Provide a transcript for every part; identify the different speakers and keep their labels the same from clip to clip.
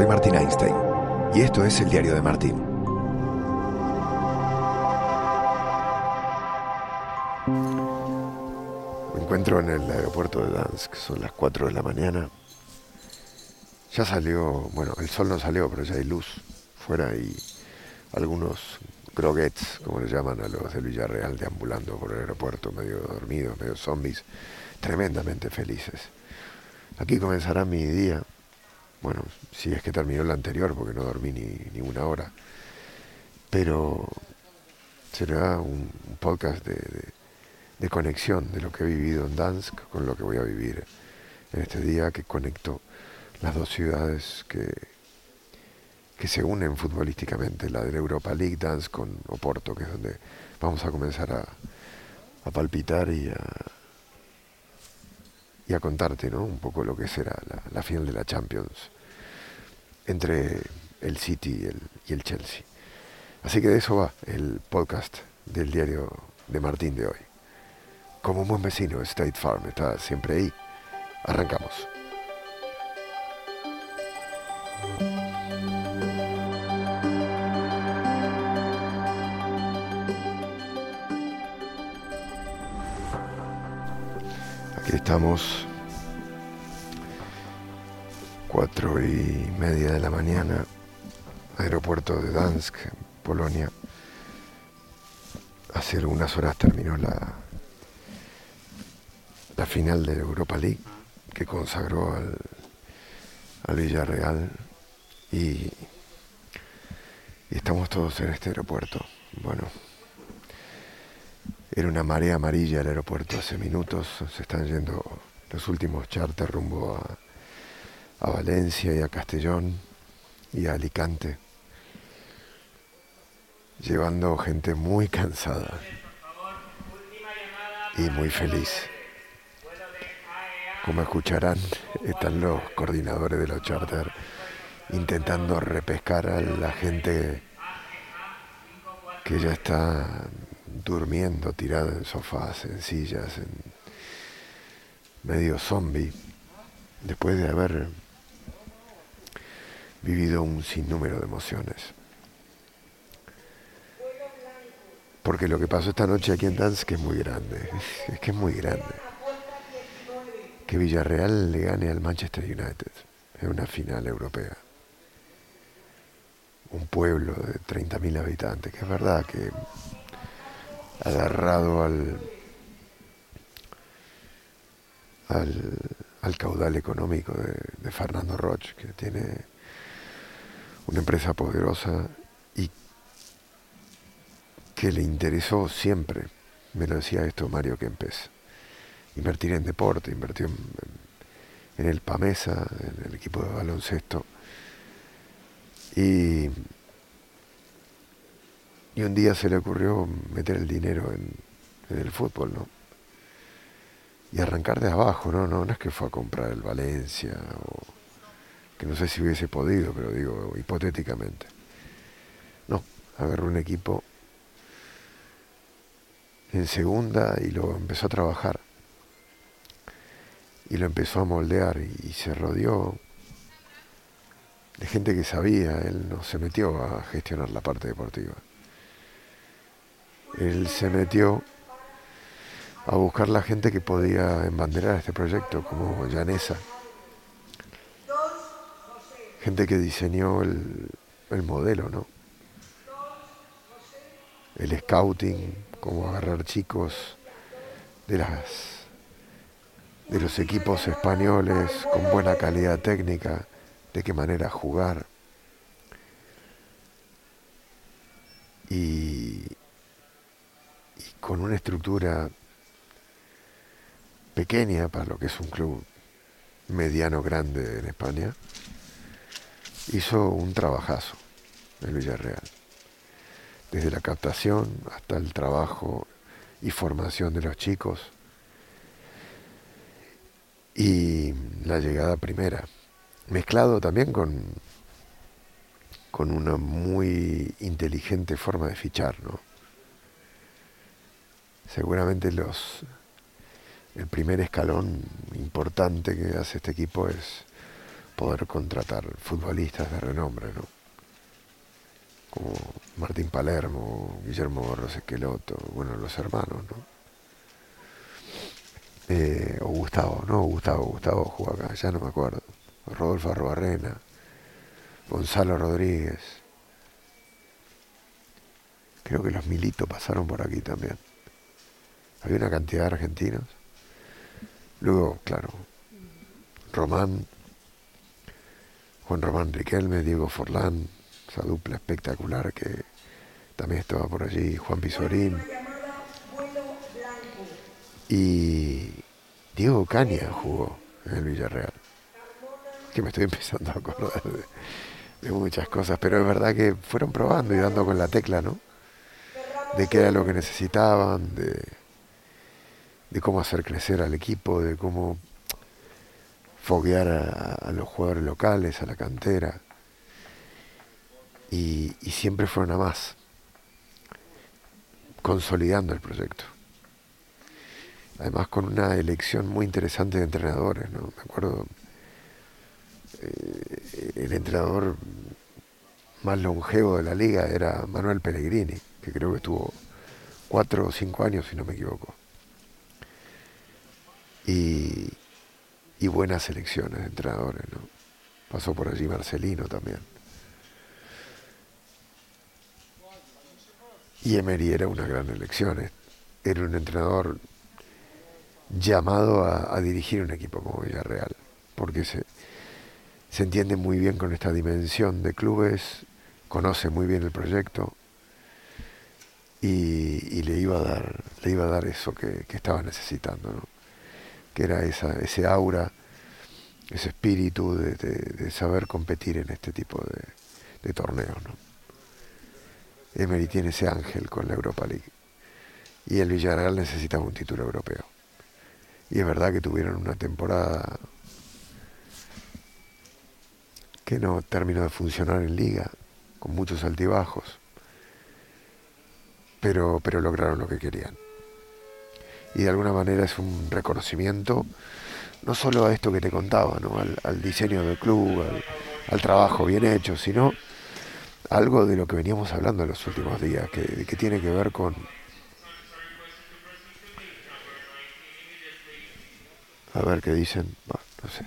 Speaker 1: soy Martín Einstein y esto es el diario de Martín.
Speaker 2: Me encuentro en el aeropuerto de Dansk, son las 4 de la mañana. Ya salió, bueno, el sol no salió, pero ya hay luz fuera y algunos groguets, como le llaman a los del Villarreal, deambulando por el aeropuerto, medio dormidos, medio zombies, tremendamente felices. Aquí comenzará mi día bueno, si es que terminó el anterior, porque no dormí ni, una hora. Pero será un, podcast de, conexión de lo que he vivido en Dansk con lo que voy a vivir en este día que conecto las dos ciudades que, que se unen futbolísticamente, la de la Europa League, Dansk con Oporto, que es donde vamos a comenzar a, palpitar y a, y a contarte ¿no? un poco lo que será la, final de la Champions entre el City y el, Chelsea. Así que de eso va el podcast del diario de Martín de hoy. Como un buen vecino, State Farm está siempre ahí. Arrancamos. Estamos cuatro y media de la mañana, aeropuerto de Dansk, Polonia. Hace algunas horas terminó la, la final de Europa League que consagró al, al Villarreal y, y estamos todos en este aeropuerto. Bueno, era una marea amarilla el aeropuerto hace minutos, se están yendo los últimos charters rumbo a a Valencia y a Castellón y a Alicante, llevando gente muy cansada y muy feliz. Como escucharán, están los coordinadores de los charters intentando repescar a la gente que ya está durmiendo, tirada en sofás, en sillas, en medio zombie, después de haber vivido un sinnúmero de emociones. Porque lo que pasó esta noche aquí en Dansk es muy grande, es que es muy grande. Que Villarreal le gane al Manchester United en una final europea. Un pueblo de 30.000 habitantes, que es verdad que agarrado al, al, caudal económico de, Fernando Roch, que tiene una empresa poderosa y que le interesó siempre, me lo decía esto Mario Kempes, invertir en deporte, invertir en, el PAMESA, en el equipo de baloncesto. Y, y un día se le ocurrió meter el dinero en, el fútbol, ¿no? Y arrancar de abajo, ¿no? ¿no? No es que fue a comprar el Valencia o que no sé si hubiese podido, pero digo hipotéticamente. No, agarró un equipo en segunda y lo empezó a trabajar. Y lo empezó a moldear y, se rodeó de gente que sabía, él no se metió a gestionar la parte deportiva. Él se metió a buscar la gente que podía embanderar este proyecto, como Llanesa gente que diseñó el, modelo, ¿no? El scouting, cómo agarrar chicos de de los equipos españoles con buena calidad técnica, de qué manera jugar. Y con una estructura pequeña para lo que es un club mediano grande en España hizo un trabajazo el Villarreal. Desde la captación hasta el trabajo y formación de los chicos y la llegada primera, mezclado también con, con una muy inteligente forma de fichar, ¿no? Seguramente los el primer escalón importante que hace este equipo es poder contratar futbolistas de renombre, ¿no? Como Martín Palermo, Guillermo Borros Esqueloto, bueno, los hermanos, ¿no? Eh, o Gustavo, no, Gustavo, Gustavo jugó acá, ya no me acuerdo. Rodolfo Arrobarrena, Gonzalo Rodríguez. Creo que los Milito pasaron por aquí también. Había una cantidad de argentinos. Luego, claro, Román, Juan Román Riquelme, Diego Forlán, esa dupla espectacular que también estaba por allí, Juan Pizorín. Y Diego Caña jugó en el Villarreal. Que me estoy empezando a acordar de, muchas cosas, pero es verdad que fueron probando y dando con la tecla, ¿no? De qué era lo que necesitaban, de, de cómo hacer crecer al equipo, de cómo foguear a, los jugadores locales, a la cantera. Y, siempre fueron a más, consolidando el proyecto. Además con una elección muy interesante de entrenadores, ¿no? Me acuerdo, eh, el entrenador más longevo de la liga era Manuel Pellegrini, que creo que estuvo cuatro o cinco años, si no me equivoco. Y, buenas elecciones de entrenadores, ¿no? Pasó por allí Marcelino también. Y Emery era una gran elección. Era un entrenador llamado a, dirigir un equipo como Villarreal, porque se, se entiende muy bien con esta dimensión de clubes, conoce muy bien el proyecto y, le iba a dar, le iba a dar eso que, que estaba necesitando. ¿no? Que era esa, ese aura, ese espíritu de, saber competir en este tipo de, torneos. Emery tiene ese ángel con la Europa League. Y el Villarreal necesitaba un título europeo. Y es verdad que tuvieron una temporada que no terminó de funcionar en liga, con muchos altibajos, pero, pero lograron lo que querían y de alguna manera es un reconocimiento no solo a esto que te contaba, ¿no? al, diseño del club, al, trabajo bien hecho, sino algo de lo que veníamos hablando en los últimos días, que, que tiene que ver con... A ver qué dicen, no sé,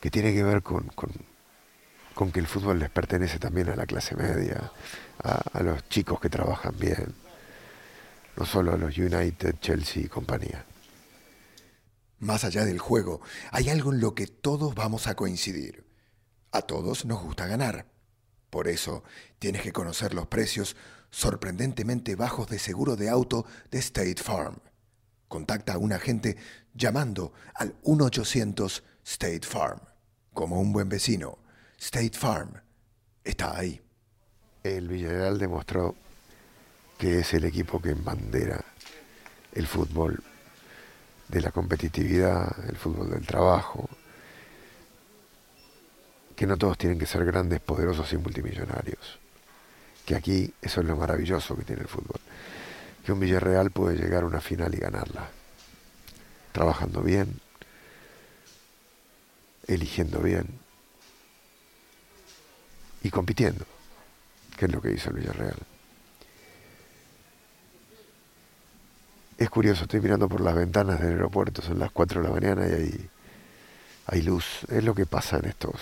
Speaker 2: que tiene que ver con, con, que el fútbol les pertenece también a la clase media, a los chicos que trabajan bien no solo a los United, Chelsea y compañía.
Speaker 1: Más allá del juego, hay algo en lo que todos vamos a coincidir. A todos nos gusta ganar. Por eso, tienes que conocer los precios sorprendentemente bajos de seguro de auto de State Farm. Contacta a un agente llamando al 1-800 State Farm. Como un buen vecino, State Farm está ahí.
Speaker 2: El Villarreal demostró que es el equipo que embandera el fútbol de la competitividad, el fútbol del trabajo, que no todos tienen que ser grandes, poderosos y multimillonarios, que aquí eso es lo maravilloso que tiene el fútbol, que un Villarreal puede llegar a una final y ganarla, trabajando bien, eligiendo bien y compitiendo, que es lo que hizo el Villarreal. Es curioso, estoy mirando por las ventanas del aeropuerto, son las 4 de la mañana y hay, hay luz. Es lo que pasa en estos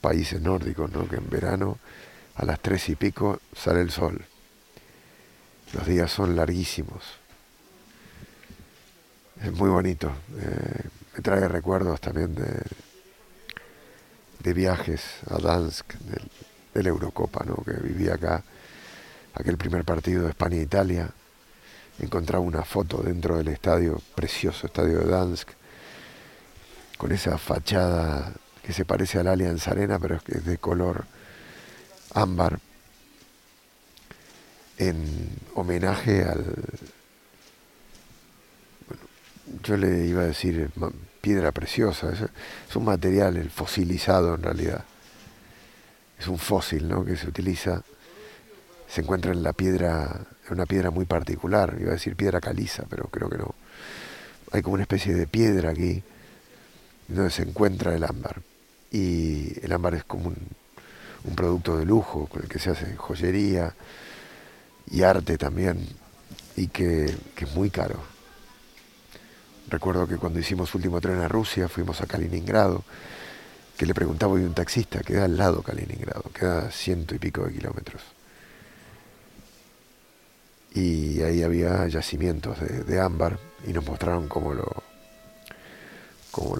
Speaker 2: países nórdicos, ¿no? que en verano a las 3 y pico sale el sol. Los días son larguísimos. Es muy bonito. Eh, me trae recuerdos también de, viajes a Dansk, del, Eurocopa, ¿no? que vivía acá, aquel primer partido de España-Italia encontraba una foto dentro del estadio, precioso estadio de Dansk, con esa fachada que se parece al Allianz Arena, pero es de color ámbar, en homenaje al... Yo le iba a decir piedra preciosa, es, un material, el fosilizado en realidad. Es un fósil ¿no? que se utiliza, se encuentra en la piedra una piedra muy particular, iba a decir piedra caliza, pero creo que no. Hay como una especie de piedra aquí donde se encuentra el ámbar. y el ámbar es como un, producto de lujo con el que se hace joyería y arte también y que, que es muy caro. Recuerdo que cuando hicimos último tren a Rusia fuimos a Kaliningrado, que le preguntaba a un taxista, queda al lado Kaliningrado, queda ciento y pico de kilómetros. Y ahí había yacimientos de, ámbar y nos mostraron cómo lo, cómo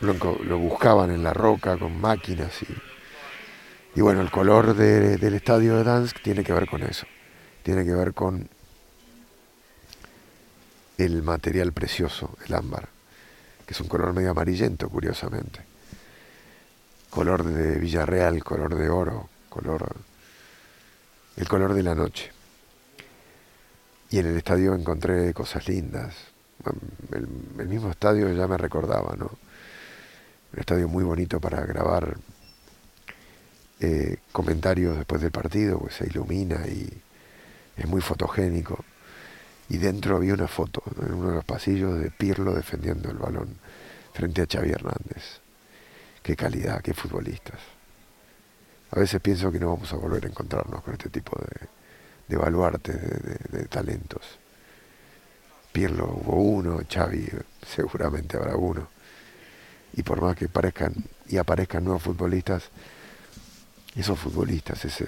Speaker 2: lo, buscaban en la roca con máquinas y, y bueno, el color del estadio de Dansk tiene que ver con eso, tiene que ver con el material precioso, el ámbar, que es un color medio amarillento, curiosamente. Color de Villarreal, color de oro, color. El color de la noche. Y en el estadio encontré cosas lindas. El, mismo estadio ya me recordaba, ¿no? Un estadio muy bonito para grabar eh, comentarios después del partido, pues se ilumina y es muy fotogénico y dentro había una foto en uno de los pasillos de Pirlo defendiendo el balón frente a Xavi Hernández. Qué calidad, qué futbolistas. A veces pienso que no vamos a volver a encontrarnos con este tipo de, de baluartes de, talentos. Pirlo hubo uno, Xavi seguramente habrá uno. Y por más que parezcan y aparezcan nuevos futbolistas, esos futbolistas, ese,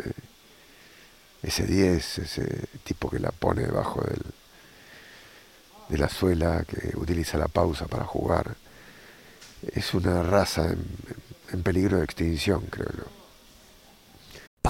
Speaker 2: ese 10, ese tipo que la pone debajo del, de la suela que utiliza la pausa para jugar. Es una raza en, peligro de extinción, creo yo.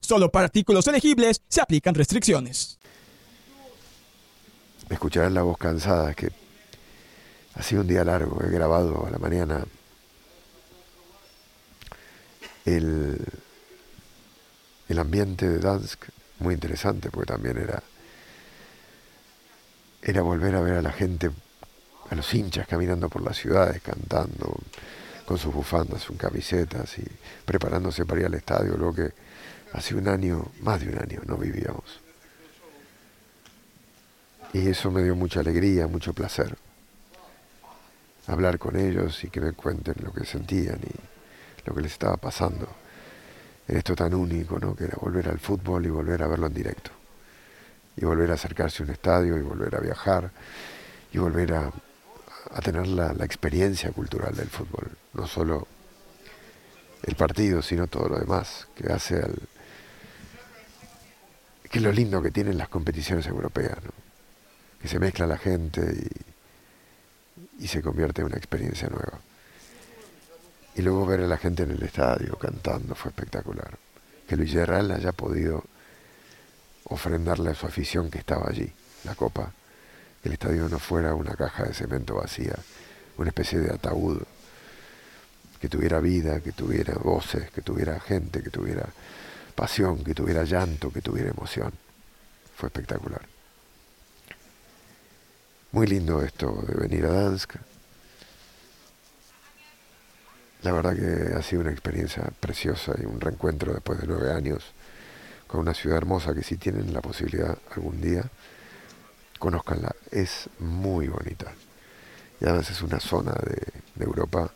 Speaker 3: Solo para artículos elegibles se aplican restricciones.
Speaker 2: Escucharán la voz cansada, que ha sido un día largo. He grabado a la mañana el, el ambiente de Dansk, muy interesante, porque también era, era volver a ver a la gente, a los hinchas caminando por las ciudades, cantando, con sus bufandas, sus camisetas y preparándose para ir al estadio, lo que hace un año, más de un año, no vivíamos. Y eso me dio mucha alegría, mucho placer. Hablar con ellos y que me cuenten lo que sentían y lo que les estaba pasando en esto tan único, ¿no? que era volver al fútbol y volver a verlo en directo. Y volver a acercarse a un estadio y volver a viajar y volver a, a tener la, experiencia cultural del fútbol, no solo el partido, sino todo lo demás, que hace al... que es lo lindo que tienen las competiciones europeas, que se mezcla la gente y, y se convierte en una experiencia nueva. Y luego ver a la gente en el estadio cantando fue espectacular. Que Luis Gerral haya podido ofrendarle a su afición que estaba allí, la copa, que el estadio no fuera una caja de cemento vacía, una especie de ataúd, que tuviera vida, que tuviera voces, que tuviera gente, que tuviera pasión, que tuviera llanto, que tuviera emoción. Fue espectacular. Muy lindo esto de venir a Dansk. La verdad que ha sido una experiencia preciosa y un reencuentro después de nueve años con una ciudad hermosa que si tienen la posibilidad algún día conozcanla, es muy bonita. Y además es una zona de, Europa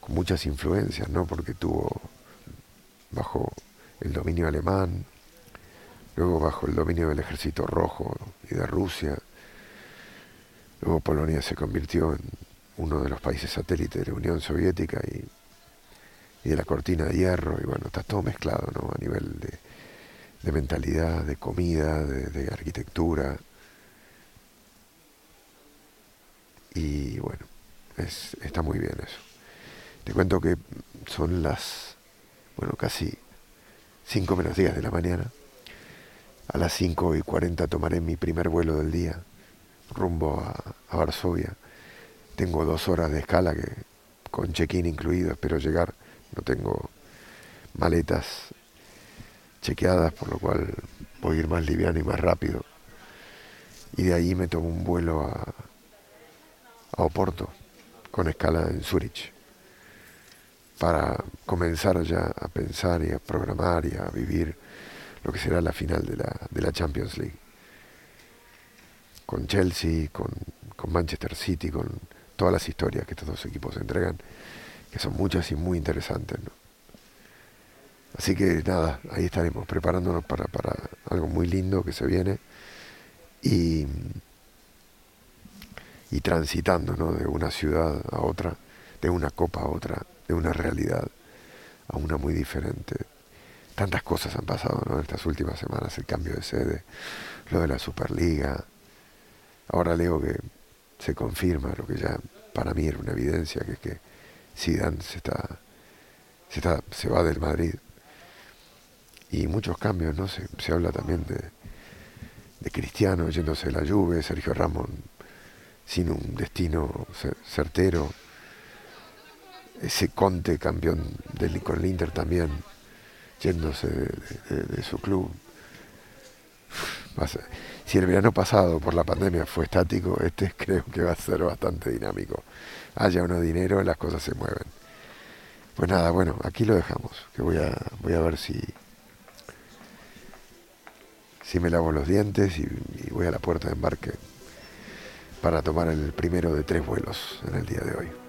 Speaker 2: con muchas influencias, ¿no? Porque tuvo bajo el dominio alemán, luego bajo el dominio del ejército rojo y de Rusia, luego Polonia se convirtió en uno de los países satélites de la Unión Soviética y, de la cortina de hierro, y bueno, está todo mezclado, ¿no? A nivel de de mentalidad, de comida, de, arquitectura. Y bueno, es, está muy bien eso. Te cuento que son las, bueno, casi 5 menos 10 de la mañana. A las 5 y 40 tomaré mi primer vuelo del día rumbo a, a Varsovia. Tengo dos horas de escala que con check-in incluido espero llegar. No tengo maletas chequeadas, por lo cual voy a ir más liviano y más rápido. Y de ahí me tomo un vuelo a, a Oporto, con escala en Zurich, para comenzar ya a pensar y a programar y a vivir lo que será la final de la, de la Champions League. Con Chelsea, con, con Manchester City, con todas las historias que estos dos equipos entregan, que son muchas y muy interesantes. Así que nada, ahí estaremos preparándonos para, para algo muy lindo que se viene y, y transitando ¿no? de una ciudad a otra, de una copa a otra, de una realidad a una muy diferente. Tantas cosas han pasado ¿no? en estas últimas semanas, el cambio de sede, lo de la Superliga. Ahora leo que se confirma lo que ya para mí era una evidencia, que es que Zidane se está, se, está, se va del Madrid y muchos cambios, ¿no? Se, se habla también de, de, Cristiano yéndose de la Juve, Sergio Ramos sin un destino certero, ese Conte campeón del, con el Inter también yéndose de, su club. Si el verano pasado por la pandemia fue estático, este creo que va a ser bastante dinámico. Haya uno dinero, las cosas se mueven. Pues nada, bueno, aquí lo dejamos, que voy a, voy a ver si, si me lavo los dientes y, voy a la puerta de embarque para tomar el primero de tres vuelos en el día de hoy.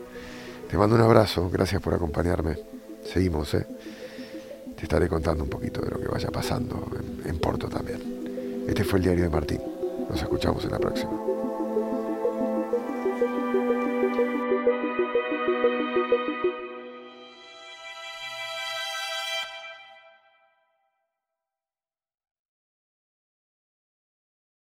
Speaker 2: Te mando un abrazo, gracias por acompañarme. Seguimos, ¿eh? Te estaré contando un poquito de lo que vaya pasando en, en Porto también. Este fue el diario de Martín. Nos escuchamos en la próxima.